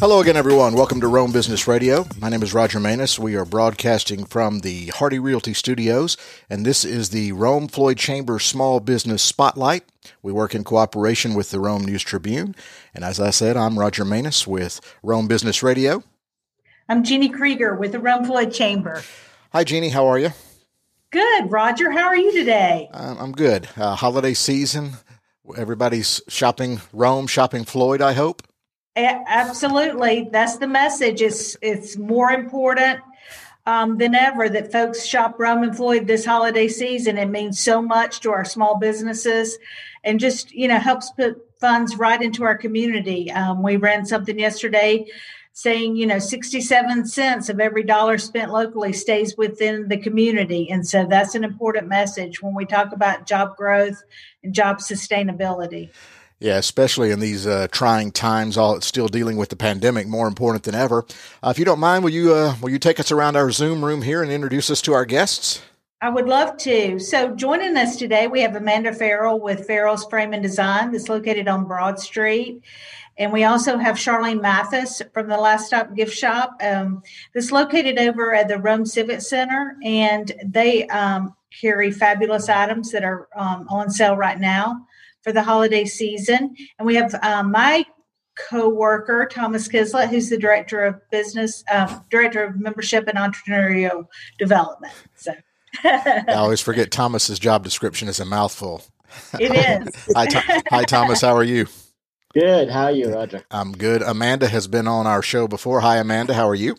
Hello again, everyone. Welcome to Rome Business Radio. My name is Roger Manus. We are broadcasting from the Hardy Realty Studios, and this is the Rome Floyd Chamber Small Business Spotlight. We work in cooperation with the Rome News Tribune. And as I said, I'm Roger Manus with Rome Business Radio. I'm Jeannie Krieger with the Rome Floyd Chamber. Hi, Jeannie. How are you? Good, Roger. How are you today? I'm good. Uh, holiday season. Everybody's shopping Rome, shopping Floyd, I hope. Absolutely, that's the message. It's it's more important um, than ever that folks shop Rome and Floyd this holiday season. It means so much to our small businesses, and just you know helps put funds right into our community. Um, we ran something yesterday saying you know 67 cents of every dollar spent locally stays within the community and so that's an important message when we talk about job growth and job sustainability yeah, especially in these uh, trying times, all still dealing with the pandemic, more important than ever. Uh, if you don't mind, will you uh, will you take us around our Zoom room here and introduce us to our guests? I would love to. So, joining us today, we have Amanda Farrell with Farrell's Frame and Design, that's located on Broad Street. And we also have Charlene Mathis from the Last Stop Gift Shop, um, that's located over at the Rome Civic Center. And they um, carry fabulous items that are um, on sale right now for the holiday season. And we have um, my co-worker Thomas Kislett, who's the director of business, um, director of membership and entrepreneurial development. So I always forget Thomas's job description is a mouthful. It is. hi, Th- hi, Thomas. How are you? Good. How are you, Roger? I'm good. Amanda has been on our show before. Hi, Amanda. How are you?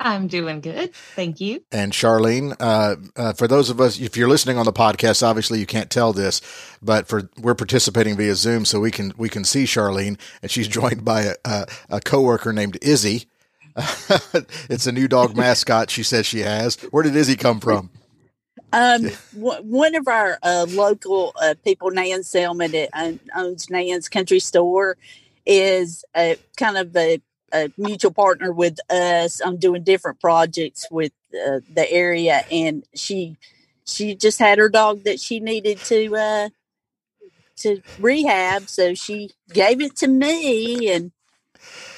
I'm doing good. Thank you. And Charlene, uh, uh, for those of us, if you're listening on the podcast, obviously you can't tell this, but for we're participating via Zoom, so we can we can see Charlene, and she's joined by a, a, a coworker named Izzy. it's a new dog mascot. She says she has. Where did Izzy come from? Um, w- one of our uh, local uh, people, Nan Selman, that owns Nan's Country Store, is a kind of a a mutual partner with us on doing different projects with uh, the area, and she she just had her dog that she needed to uh, to rehab, so she gave it to me, and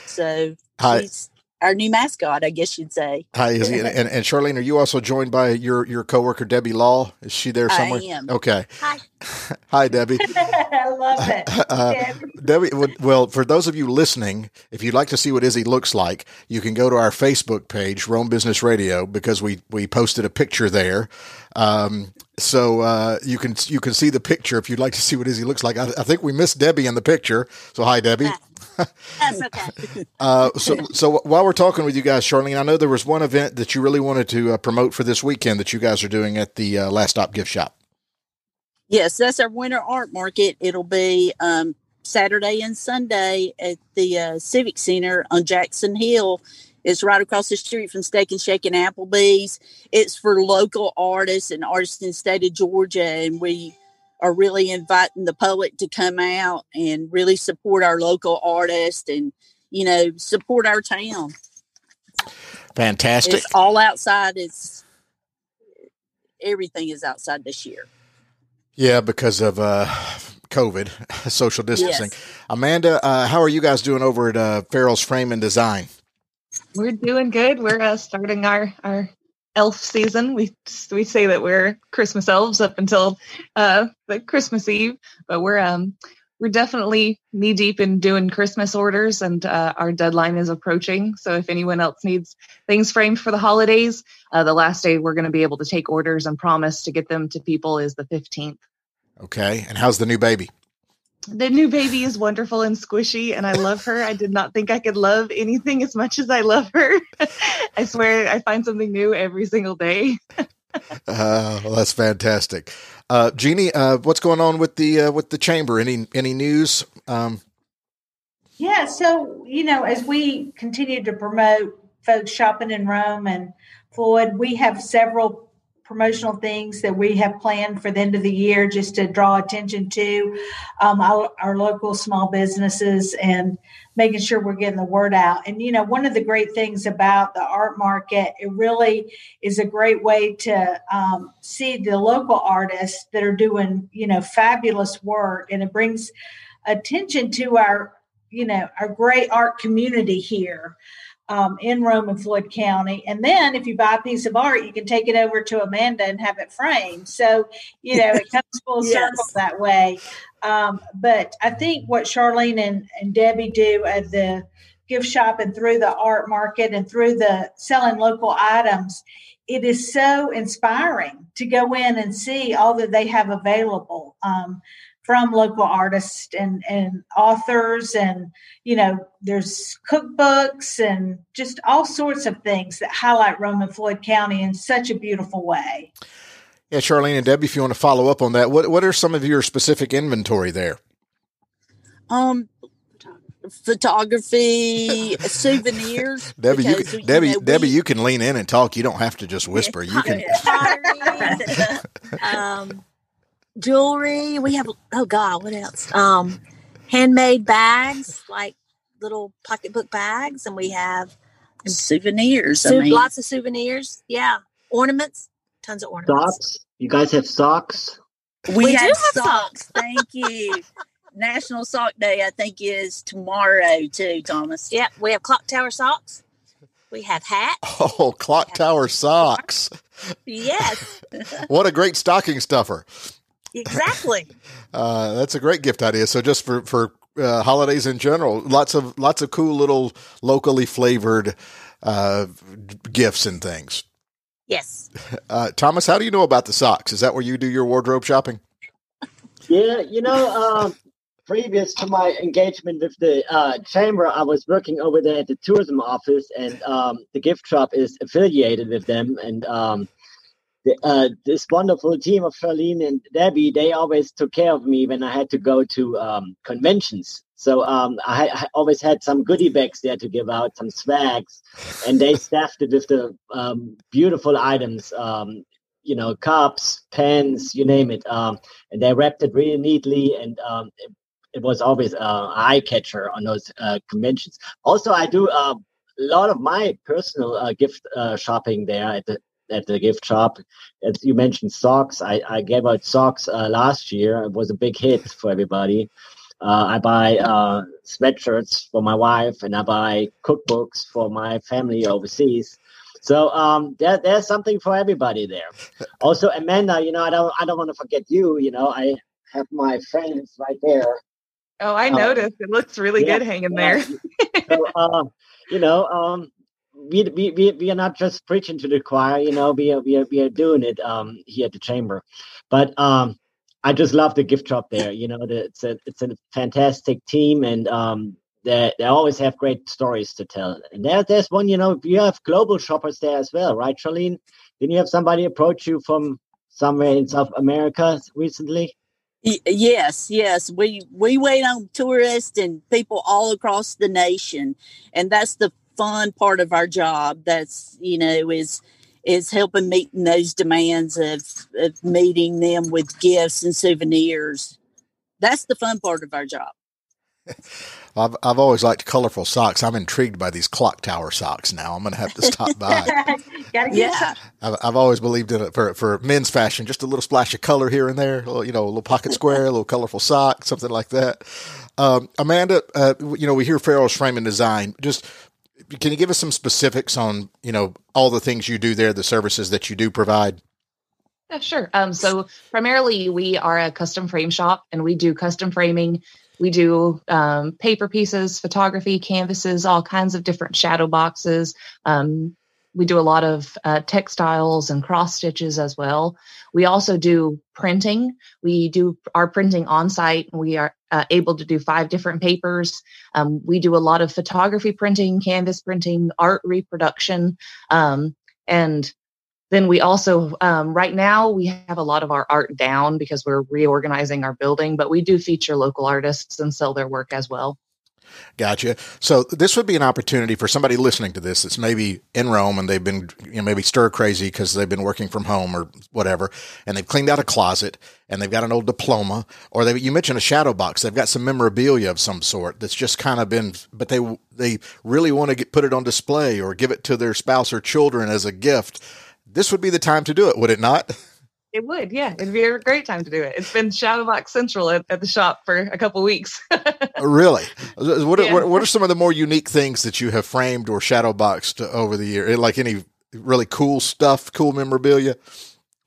so Hi. she's our new mascot, I guess you'd say. Hi, Izzy, and, and Charlene, are you also joined by your your coworker Debbie Law? Is she there somewhere? I am. Okay. Hi. Hi, Debbie. I love it. Uh, Debbie, well, for those of you listening, if you'd like to see what Izzy looks like, you can go to our Facebook page, Rome Business Radio, because we we posted a picture there. Um, so uh, you can you can see the picture if you'd like to see what Izzy looks like. I, I think we missed Debbie in the picture. So hi, Debbie. That's okay. uh, so, so while we're talking with you guys, Charlene, I know there was one event that you really wanted to uh, promote for this weekend that you guys are doing at the uh, Last Stop Gift Shop. Yes, that's our winter art market. It'll be um, Saturday and Sunday at the uh, Civic Center on Jackson Hill. It's right across the street from Steak and Shake and Applebee's. It's for local artists and artists in the state of Georgia, and we are really inviting the public to come out and really support our local artists and you know support our town. Fantastic. It's all outside it's everything is outside this year. Yeah because of uh covid social distancing. Yes. amanda uh, how are you guys doing over at uh, farrell's frame and design? We're doing good. We're uh, starting our our elf season. We we say that we're Christmas elves up until uh, the Christmas Eve, but we're um we're definitely knee deep in doing Christmas orders, and uh, our deadline is approaching. So if anyone else needs things framed for the holidays, uh, the last day we're going to be able to take orders and promise to get them to people is the fifteenth. Okay, and how's the new baby? The new baby is wonderful and squishy and I love her. I did not think I could love anything as much as I love her. I swear I find something new every single day. uh, well, that's fantastic. Uh, Jeannie, uh, what's going on with the uh, with the chamber? Any any news? Um, yeah, so you know, as we continue to promote folks shopping in Rome and Floyd, we have several promotional things that we have planned for the end of the year just to draw attention to um, our, our, local small businesses and making sure we're getting the word out. And, you know, one of the great things about the art market, it really is a great way to um, see the local artists that are doing, you know, fabulous work. And it brings attention to our you know, our great art community here um, in Rome and Floyd County. And then if you buy a piece of art, you can take it over to Amanda and have it framed. So, you know, it comes full yes. circle that way. Um, but I think what Charlene and, and Debbie do at the gift shop and through the art market and through the selling local items, it is so inspiring to go in and see all that they have available. Um, from local artists and, and authors and you know there's cookbooks and just all sorts of things that highlight Rome and Floyd County in such a beautiful way. Yeah, Charlene and Debbie, if you want to follow up on that, what what are some of your specific inventory there? Um, photography, souvenirs. Debbie, you can, Debbie, you know, Debbie, we, you can lean in and talk. You don't have to just whisper. You can. um, jewelry. We have oh god, what else? Um, handmade bags, like little pocketbook bags, and we have souvenirs. Su- I mean. Lots of souvenirs. Yeah, ornaments, tons of ornaments. Socks. You guys have socks. We, we have, have, socks. socks. Thank you. National Sock Day, I think, is tomorrow too, Thomas. Yep, we have clock tower socks. We have hats. Oh, clock tower socks. Yes. what a great stocking stuffer. Exactly. uh, that's a great gift idea. So just for for uh, holidays in general, lots of lots of cool little locally flavored uh, gifts and things. Yes. Uh, Thomas, how do you know about the socks? Is that where you do your wardrobe shopping? Yeah, you know, um, previous to my engagement with the uh, chamber, I was working over there at the tourism office, and um, the gift shop is affiliated with them. And um, the, uh, this wonderful team of Charlene and Debbie, they always took care of me when I had to go to um, conventions. So um, I, I, always had some goodie bags there to give out, some swags, and they staffed it with the um, beautiful items, um, you know, cups, pens, you name it. Um, and they wrapped it really neatly, and um, it, it, was always uh, an eye catcher on those uh, conventions. Also, I do uh, a lot of my personal uh, gift uh, shopping there at the at the gift shop. As you mentioned, socks. I, I gave out socks uh, last year. It was a big hit for everybody. Uh, I buy uh, sweatshirts for my wife, and I buy cookbooks for my family overseas. So um, there, there's something for everybody there. Also, Amanda, you know, I don't, I don't want to forget you. You know, I have my friends right there. Oh, I um, noticed. it looks really yeah, good hanging there. so, uh, you know, um, we, we, we, we are not just preaching to the choir, you know, we are, we are, we are doing it um, here at the chamber. But um, I just love the gift shop there. You know, the, it's a, it's a fantastic team and um, they, they always have great stories to tell. And there, there's one, you know, you have global shoppers there as well, right, Charlene? Didn't you have somebody approach you from somewhere in South America recently? Yes, yes. We we wait on tourists and people all across the nation, and that's the fun part of our job that's you know is is helping meeting those demands of, of meeting them with gifts and souvenirs that's the fun part of our job I've, I've always liked colorful socks. I'm intrigued by these clock tower socks now. I'm going to have to stop by. yeah. I've, I've always believed in it for, for men's fashion, just a little splash of color here and there, little, you know, a little pocket square, a little colorful sock, something like that. Um, Amanda, uh, you know, we hear Farrell's frame and design. Just can you give us some specifics on you know all the things you do there, the services that you do provide? Yeah, sure. Um, so primarily we are a custom frame shop, and we do custom framing. We do um, paper pieces, photography, canvases, all kinds of different shadow boxes. Um, we do a lot of uh, textiles and cross stitches as well. We also do printing. We do our printing on site. We are uh, able to do five different papers. Um, we do a lot of photography printing, canvas printing, art reproduction, um, and then we also um, right now we have a lot of our art down because we're reorganizing our building, but we do feature local artists and sell their work as well. Gotcha. So this would be an opportunity for somebody listening to this that's maybe in Rome and they've been you know, maybe stir crazy because they've been working from home or whatever, and they've cleaned out a closet and they've got an old diploma, or they you mentioned a shadow box. They've got some memorabilia of some sort that's just kind of been, but they they really want to get put it on display or give it to their spouse or children as a gift. This would be the time to do it, would it not? It would, yeah. It'd be a great time to do it. It's been Shadowbox Central at, at the shop for a couple weeks. really? What, yeah. what, what, are some of the more unique things that you have framed or shadowboxed over the year? Like any really cool stuff, cool memorabilia?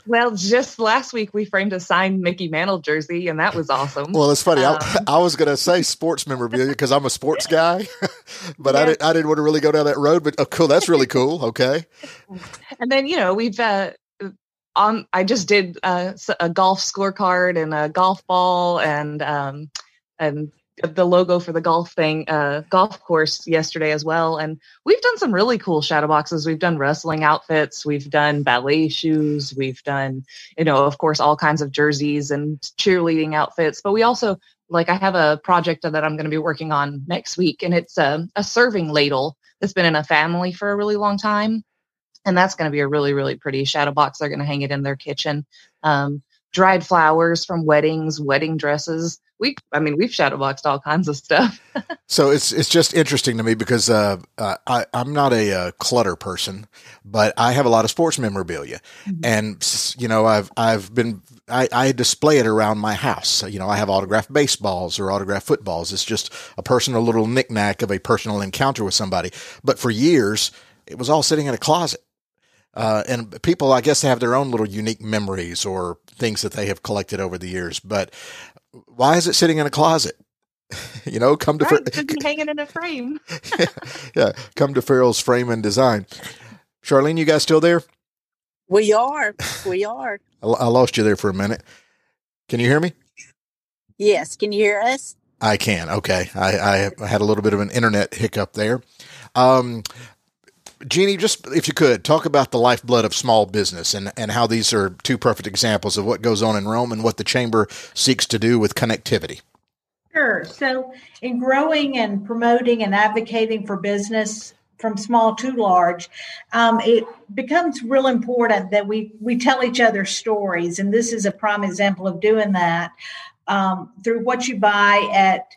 Well, just last week we framed a signed Mickey Mantle jersey, and that was awesome. Well, it's funny. Um, I, I, was going to say sports memorabilia because I'm a sports guy, but yeah. I didn't. I didn't want to really go down that road. But oh, cool. That's really cool. Okay. And then you know we've uh, on. I just did a golf scorecard and a golf ball and um, and the logo for the golf thing, uh, golf course yesterday as well. And we've done some really cool shadow boxes. We've done wrestling outfits, we've done ballet shoes, we've done, you know, of course, all kinds of jerseys and cheerleading outfits. But we also, like, I have a project that I'm going to be working on next week, and it's a, a serving ladle that's been in a family for a really long time. And that's going to be a really, really pretty shadow box. They're going to hang it in their kitchen. Um, dried flowers from weddings, wedding dresses we i mean we've shadowboxed all kinds of stuff so it's it's just interesting to me because uh, uh, I, i'm not a uh, clutter person but i have a lot of sports memorabilia mm-hmm. and you know i've i've been I, I display it around my house. You know, I have autographed baseballs or autographed footballs. It's just a personal little knickknack of a personal encounter with somebody. But for years, it was all sitting in a closet. Uh, and people, I guess, have their own little unique memories or things that they have collected over the years. But why is it sitting in a closet? you know, come to right, Fer- hanging in a frame. yeah, come to Farrell's Frame and Design. Charlene, you guys still there? We are. We are. I, I lost you there for a minute. Can you hear me? Yes. Can you hear us? I can. Okay. I, I had a little bit of an internet hiccup there. Um, Jeannie, just if you could talk about the lifeblood of small business and, and how these are two perfect examples of what goes on in Rome and what the chamber seeks to do with connectivity. Sure. So, in growing and promoting and advocating for business from small to large, um, it becomes real important that we we tell each other stories, and this is a prime example of doing that um, through what you buy at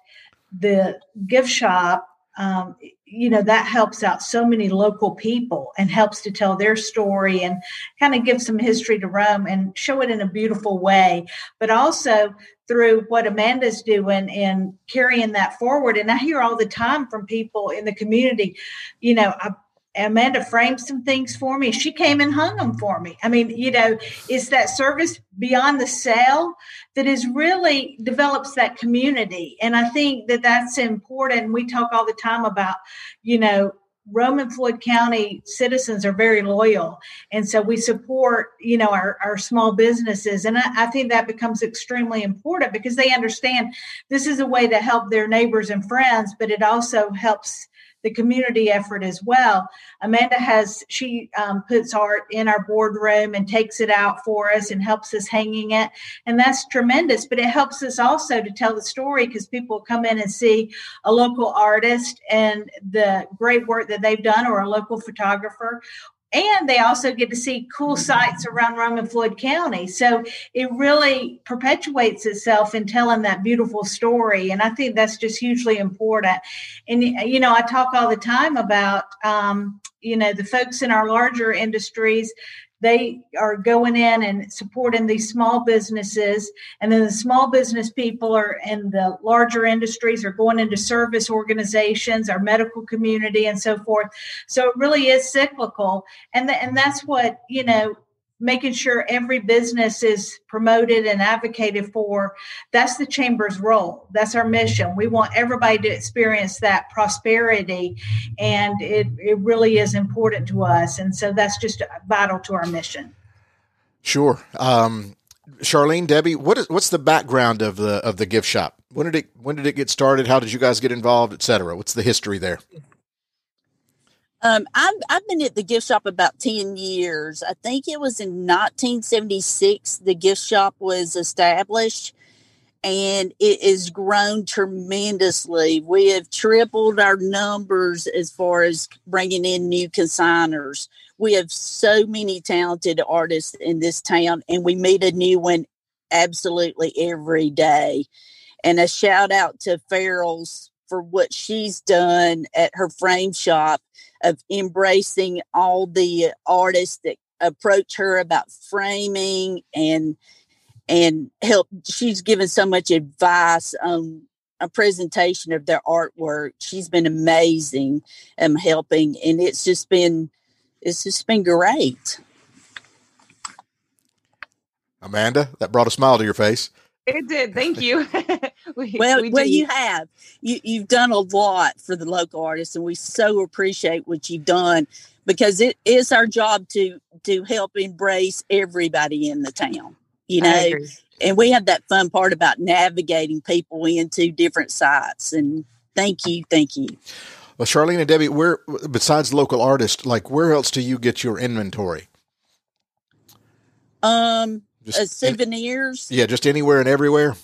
the gift shop. Um, you know that helps out so many local people and helps to tell their story and kind of give some history to Rome and show it in a beautiful way. But also through what Amanda's doing and carrying that forward. And I hear all the time from people in the community you know I Amanda framed some things for me. She came and hung them for me. I mean, you know, it's that service beyond the sale that is really develops that community. And I think that that's important. We talk all the time about, you know, Rome and Floyd County citizens are very loyal. And so we support, you know, our, our small businesses. And I, I, think that becomes extremely important because they understand this is a way to help their neighbors and friends, but it also helps the community effort as well. Amanda has, she um, puts art in our boardroom and takes it out for us and helps us hanging it. And that's tremendous. But it helps us also to tell the story because people come in and see a local artist and the great work that they've done or a local photographer and they also get to see cool sites around Rome and Floyd County. So it really perpetuates itself in telling that beautiful story. And I think that's just hugely important. And, you know, I talk all the time about, um, you know, the folks in our larger industries they are going in and supporting these small businesses. And then the small business people are in the larger industries are going into service organizations our medical community and so forth. So it really is cyclical. And, and that's what you know making sure every business is promoted and advocated for that's the chamber's role. That's our mission. We want everybody to experience that prosperity and it, it really is important to us and so that's just vital to our mission. Sure. Um, charlene debbie what is what's the background of the of the gift shop? When did it when did it get started? How did you guys get involved etc what's the history there um, I've, I've been at the gift shop about 10 years. I think it was in 1976 the gift shop was established and it has grown tremendously. We have tripled our numbers as far as bringing in new consigners. We have so many talented artists in this town, and we meet a new one absolutely every day. And a shout out to Farrell's for what she's done at her frame shop of embracing all the artists that approach her about framing and and help. She's given so much advice on a presentation of their artwork. She's been amazing um helping and it's just been it's just been great. Amanda, that brought a smile to your face. It did. Thank you. we, well, we well, you have. You you've done a lot for the local artists, and we so appreciate what you've done because it is our job to to help embrace everybody in the town. You know, and we have that fun part about navigating people into different sites. And thank you, thank you. Well, Charlene and Debbie, where besides local artists, like where else do you get your inventory? Um, just uh, souvenirs. yeah, just anywhere and everywhere.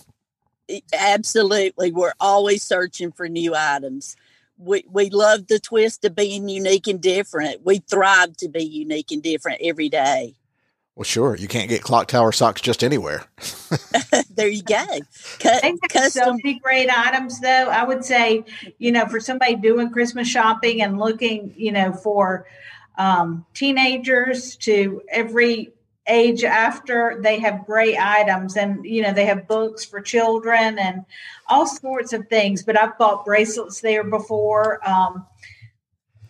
Absolutely, we're always searching for new items. We we love the twist of being unique and different. We thrive to be unique and different every day. Well, sure. You can't get clock tower socks just anywhere. there you go. Cut, they have custom. so many great items, though. I would say, you know, for somebody doing Christmas shopping and looking, you know, for um, teenagers to every age after, they have great items, and you know, they have books for children and all sorts of things. But I've bought bracelets there before um,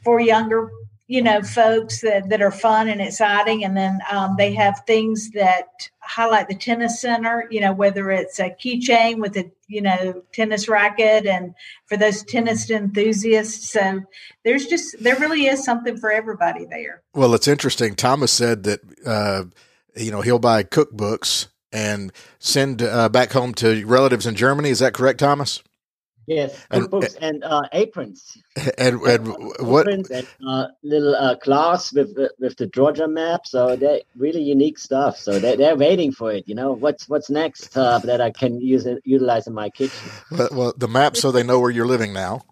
for younger you know folks that, that are fun and exciting. And then um, they have things that highlight the tennis center you know whether it's a keychain with a you know tennis racket and for those tennis enthusiasts. So there's just there really is something for everybody there. Well it's interesting. Thomas said that uh, you know he'll buy cookbooks and send uh, back home to relatives in germany. Is that correct thomas Yes, and, books and uh, aprons. And, and what aprons and uh, little uh, cloths with with the Georgia map. So they're really unique stuff. So they they're waiting for it. You know what's what's next uh, that I can use it, utilize in my kitchen. Well, well, the map so they know where you're living now.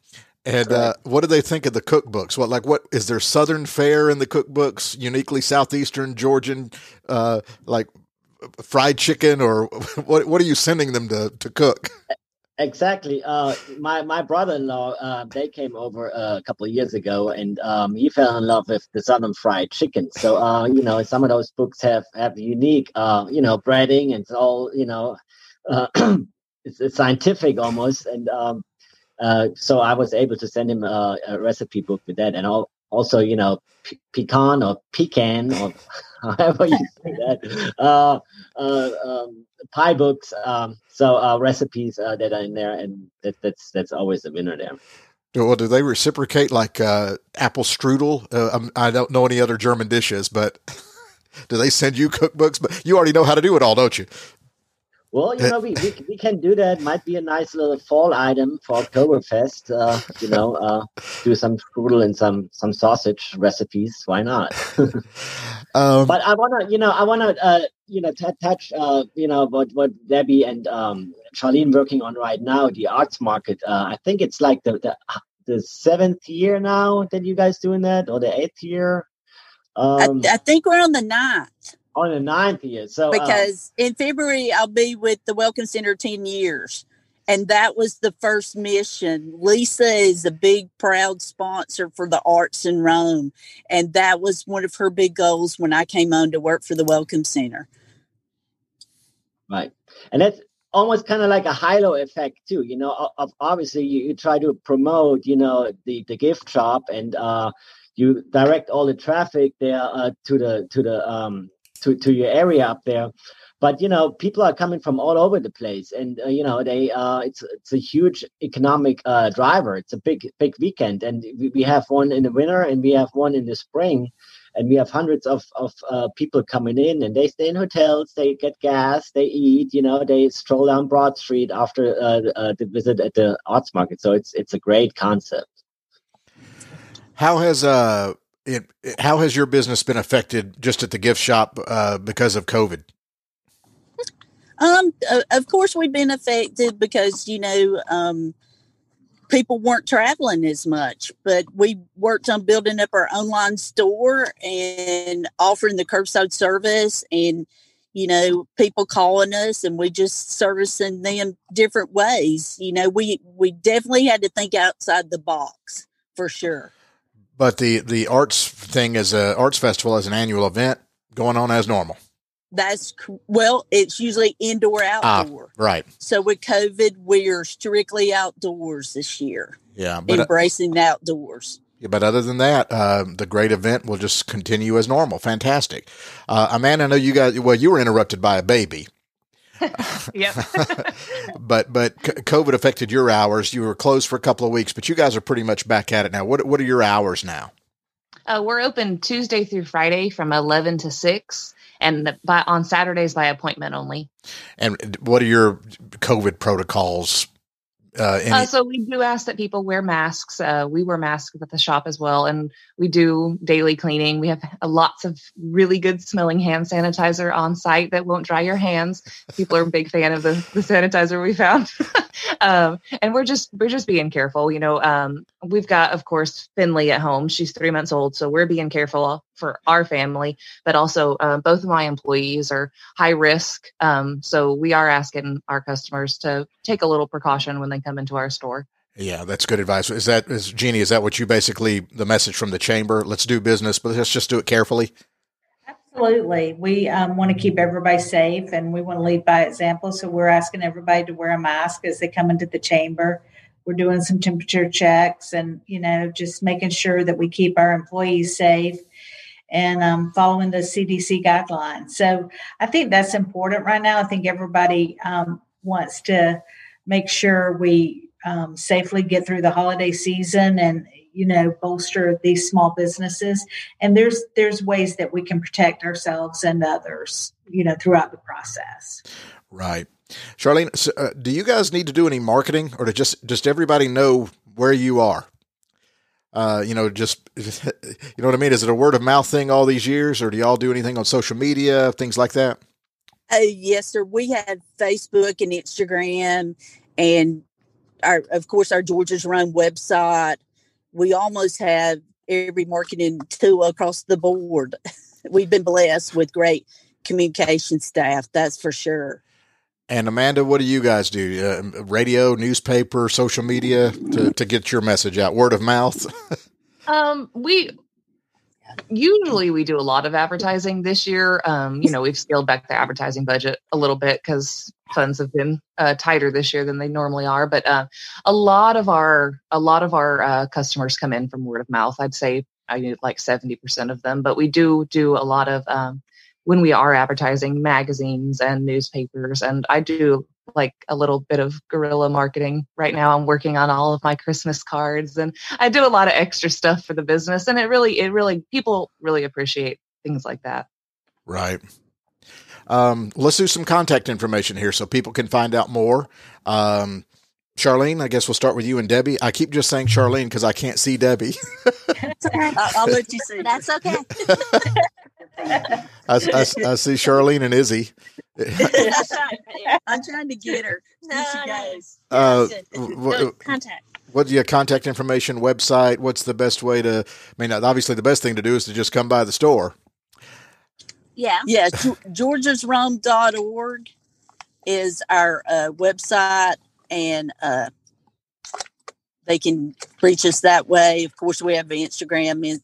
And uh, what do they think of the cookbooks? What like what is there Southern fare in the cookbooks? Uniquely Southeastern Georgian, uh, like fried chicken, or what? What are you sending them to to cook? Exactly. Uh, my my brother-in-law, uh, they came over uh, a couple of years ago, and um, he fell in love with the southern fried chicken. So, uh, you know, some of those books have have unique, uh, you know, breading, and it's all, you know, uh, it's, it's, scientific almost. And um, uh, so, I was able to send him a, a recipe book with that, and all, also, you know, pe- pecan or pecan or however you say that. Uh, uh, um, pie books. Um, so uh, recipes uh, that are in there, and that, that's that's always a winner there. Well, do they reciprocate like uh, apple strudel? Uh, I don't know any other German dishes, but do they send you cookbooks? But you already know how to do it all, don't you? Well, you know, we, we, we can do that. Might be a nice little fall item for Oktoberfest. Uh, you know, uh, do some strudel and some some sausage recipes. Why not? um, but I wanna, you know, I wanna, uh, you know, t- touch, uh, you know, what what Debbie and um, Charlene working on right now, the arts market. Uh, I think it's like the, the the seventh year now that you guys doing that, or the eighth year. Um, I, I think we're on the ninth on the ninth year. So uh, because uh, in February I'll be with the Welcome Center ten years, and that was the first mission. Lisa is a big proud sponsor for the arts in Rome, and that was one of her big goals when I came on to work for the Welcome Center. Right, and that's almost kind of like a halo effect too. You know, obviously you, you try to promote, you know, the the gift shop and. uh you direct all the traffic there uh, to the to the um, to, to your area up there. But you know people are coming from all over the place and uh, you know they uh it's it's a huge economic uh driver. It's a big big weekend and we, we have one in the winter and we have one in the spring and we have hundreds of of uh, people coming in and they stay in hotels they get gas they eat you know they stroll down broad street after uh, uh, the visit at the arts market. So it's it's a great concept. How has uh it, it, how has your business been affected just at the gift shop uh, because of COVID? Um, of course, we've been affected because you know um, people weren't traveling as much, but we worked on building up our online store and offering the curbside service, and you know people calling us, and we just servicing them different ways. You know, we we definitely had to think outside the box for sure. But the the arts thing is a arts festival as an annual event, going on as normal. That's well, it's usually indoor ah, outdoor. Ah, right. So with COVID, we are strictly outdoors this year. Yeah, but, embracing uh, outdoors. Yeah, but other than that, uh, the great event will just continue as normal. Fantastic. Uh, Amanda, I know you guys. Well, you were interrupted by a baby. yep. but but COVID affected your hours. You were closed for a couple of weeks, but you guys are pretty much back at it now. What what are your hours now? Uh, we're open Tuesday through Friday from eleven to six, and by on Saturdays by appointment only. And what are your COVID protocols uh, any- uh, so we do ask that people wear masks. Uh, we wear masks at the shop as well, and we do daily cleaning. We have lots of really good smelling hand sanitizer on site that won't dry your hands. People are a big fan of the, the sanitizer we found, um, and we're just we're just being careful. You know, um, we've got of course Finley at home. She's three months old, so we're being careful for our family, but also uh, both of my employees are high risk. Um, so we are asking our customers to take a little precaution when they come into our store. Yeah, that's good advice. Is that is Jeannie? Is that what you basically the message from the chamber? Let's do business, but let's just do it carefully. Absolutely, we um, want to keep everybody safe, and we want to lead by example. So we're asking everybody to wear a mask as they come into the chamber. We're doing some temperature checks, and you know, just making sure that we keep our employees safe and um, following the CDC guidelines. So I think that's important right now. I think everybody um, wants to make sure we um, safely get through the holiday season and you know bolster these small businesses and there's there's ways that we can protect ourselves and others you know throughout the process right charlene so, uh, do you guys need to do any marketing or to just just everybody know where you are uh, you know, just you know what I mean? Is it a word of mouth thing all these years, or do y'all do anything on social media, things like that? Uh, yes, sir. We have Facebook and Instagram, and our, of course, our Georgia's Rome website. We almost have every marketing tool across the board. We've been blessed with great communication staff, that's for sure. And Amanda, what do you guys do? Uh, radio, newspaper, social media to, to get your message out? Word of mouth? um, we usually we do a lot of advertising this year. Um, you know, we've scaled back the advertising budget a little bit because funds have been uh, tighter this year than they normally are. But uh, a lot of our a lot of our uh, customers come in from word of mouth. I'd say I like seventy percent of them. But we do do a lot of um, when we are advertising magazines and newspapers and i do like a little bit of guerrilla marketing right now i'm working on all of my christmas cards and i do a lot of extra stuff for the business and it really it really people really appreciate things like that right um, let's do some contact information here so people can find out more um, Charlene, I guess we'll start with you and Debbie. I keep just saying Charlene because I can't see Debbie. I'll, I'll, let you see. That's okay. I, I, I, see Charlene and Izzy. I'm trying to get her. No, she goes. Uh, what, contact. What's your contact information website? What's the best way to? I mean, obviously, the best thing to do is to just come by the store. Yeah. Yeah. GeorgiasRome.org is our uh, website, and uh, they can reach us that way. Of course, we have an Instagram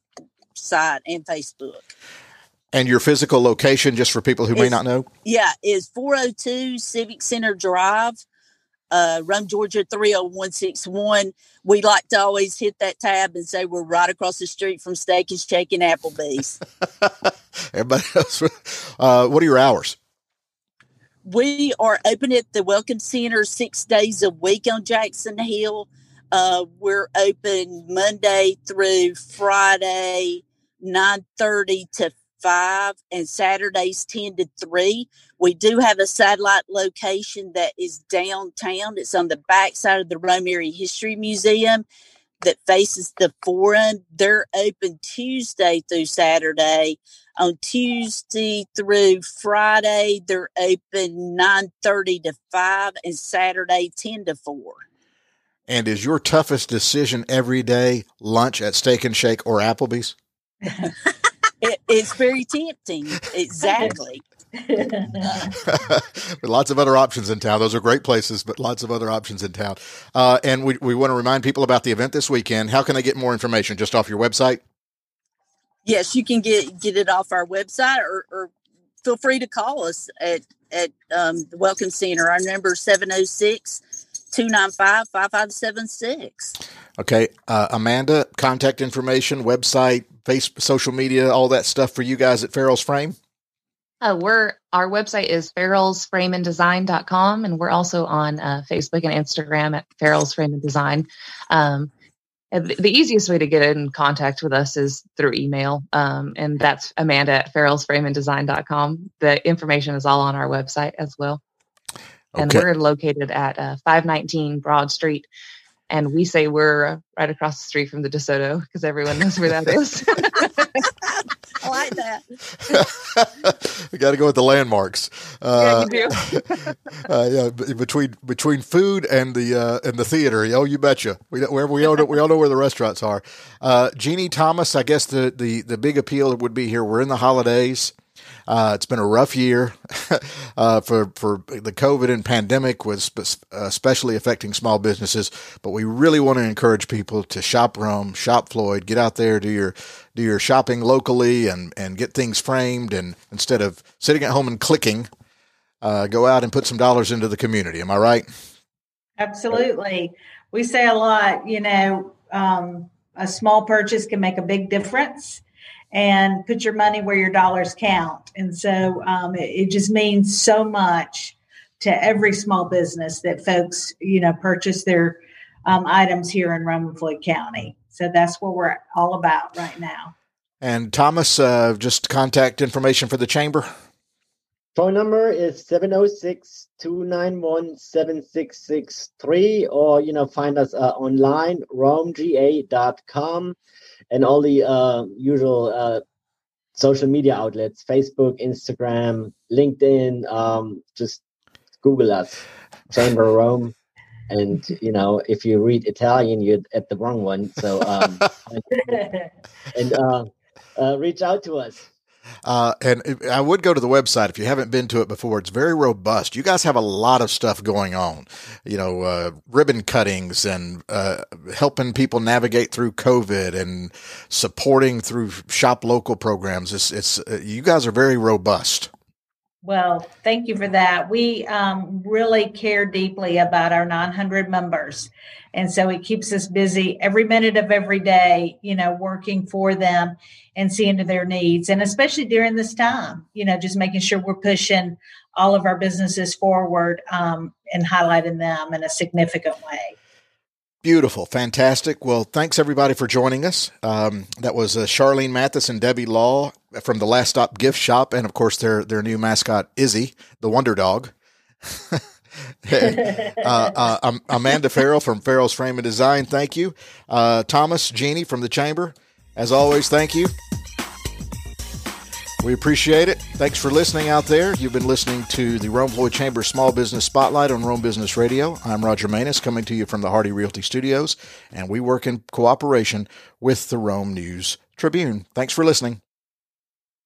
site and Facebook. And your physical location, just for people who may not know? Yeah, is 402 Civic Center Drive, uh, Rome, Georgia 30161. We like to always hit that tab and say we're right across the street from Steak and Shake and Applebee's. Everybody else, uh, what are your hours? We are open at the Welcome Center six days a week on Jackson Hill. Uh, we're open Monday through Friday, 9.30 to five and Saturdays 10 to 3. We do have a satellite location that is downtown. It's on the back side of the Rome Area History Museum that faces the forum. They're open Tuesday through Saturday. On Tuesday through Friday, they're open 9:30 to 5 and Saturday 10 to 4. And is your toughest decision every day lunch at Steak and Shake or Applebee's? it, it's very tempting. Exactly. lots of other options in town. Those are great places, but lots of other options in town. Uh, and we, we want to remind people about the event this weekend. How can they get more information? Just off your website? Yes, you can get get it off our website or, or feel free to call us at at um, the Welcome Center. Our number is 706 295 5576. Okay. Uh, Amanda, contact information, website, face, social media, all that stuff for you guys at Farrell's Frame? Uh, we're our website is farrellsframeanddesign.com and we're also on uh, Facebook and Instagram at Farrell's Frame and Design. Um, and the easiest way to get in contact with us is through email, um, and that's Amanda at farrellsframeanddesign.com. The information is all on our website as well. And we're located at uh, 519 Broad Street. And we say we're uh, right across the street from the DeSoto because everyone knows where that is. I like that. we got to go with the landmarks. yeah, Uh, you do. uh, yeah, b- between between food and the uh, and the theater. Oh, you betcha. We don't- wherever we all know, we all know where the restaurants are. Uh, Jeannie Thomas. I guess the, the the big appeal would be here. We're in the holidays. Uh, it's been a rough year uh, for for the COVID and pandemic was especially affecting small businesses. But we really want to encourage people to shop Rome, shop Floyd, get out there, do your do your shopping locally, and and get things framed. And instead of sitting at home and clicking, uh, go out and put some dollars into the community. Am I right? Absolutely. We say a lot, you know, um, a small purchase can make a big difference and put your money where your dollars count. And so um, it, it just means so much to every small business that folks, you know, purchase their um, items here in Rome and Floyd County. So that's what we're all about right now. And Thomas, uh, just contact information for the chamber. Phone number is 706-291-7663 or, you know, find us uh, online, romega.com and all the uh, usual uh, social media outlets, Facebook, Instagram, LinkedIn. Um, just Google us, Chamber Rome. And, you know, if you read Italian, you're at the wrong one. So, um, and uh, uh, reach out to us. Uh, and I would go to the website if you haven't been to it before. It's very robust. You guys have a lot of stuff going on, you know, uh, ribbon cuttings and uh, helping people navigate through COVID and supporting through shop local programs. It's, it's uh, you guys are very robust. Well, thank you for that. We um, really care deeply about our 900 members. And so it keeps us busy every minute of every day, you know, working for them and seeing to their needs. And especially during this time, you know, just making sure we're pushing all of our businesses forward um, and highlighting them in a significant way. Beautiful, fantastic. Well, thanks everybody for joining us. Um, that was uh, Charlene Mathis and Debbie Law from the Last Stop Gift Shop, and of course their their new mascot Izzy, the Wonder Dog. uh, uh, um, Amanda Farrell from Farrell's Frame and Design, thank you. Uh, Thomas Jeannie from the Chamber, as always, thank you. We appreciate it. Thanks for listening out there. You've been listening to the Rome Floyd Chamber Small Business Spotlight on Rome Business Radio. I'm Roger Manus coming to you from the Hardy Realty Studios, and we work in cooperation with the Rome News Tribune. Thanks for listening.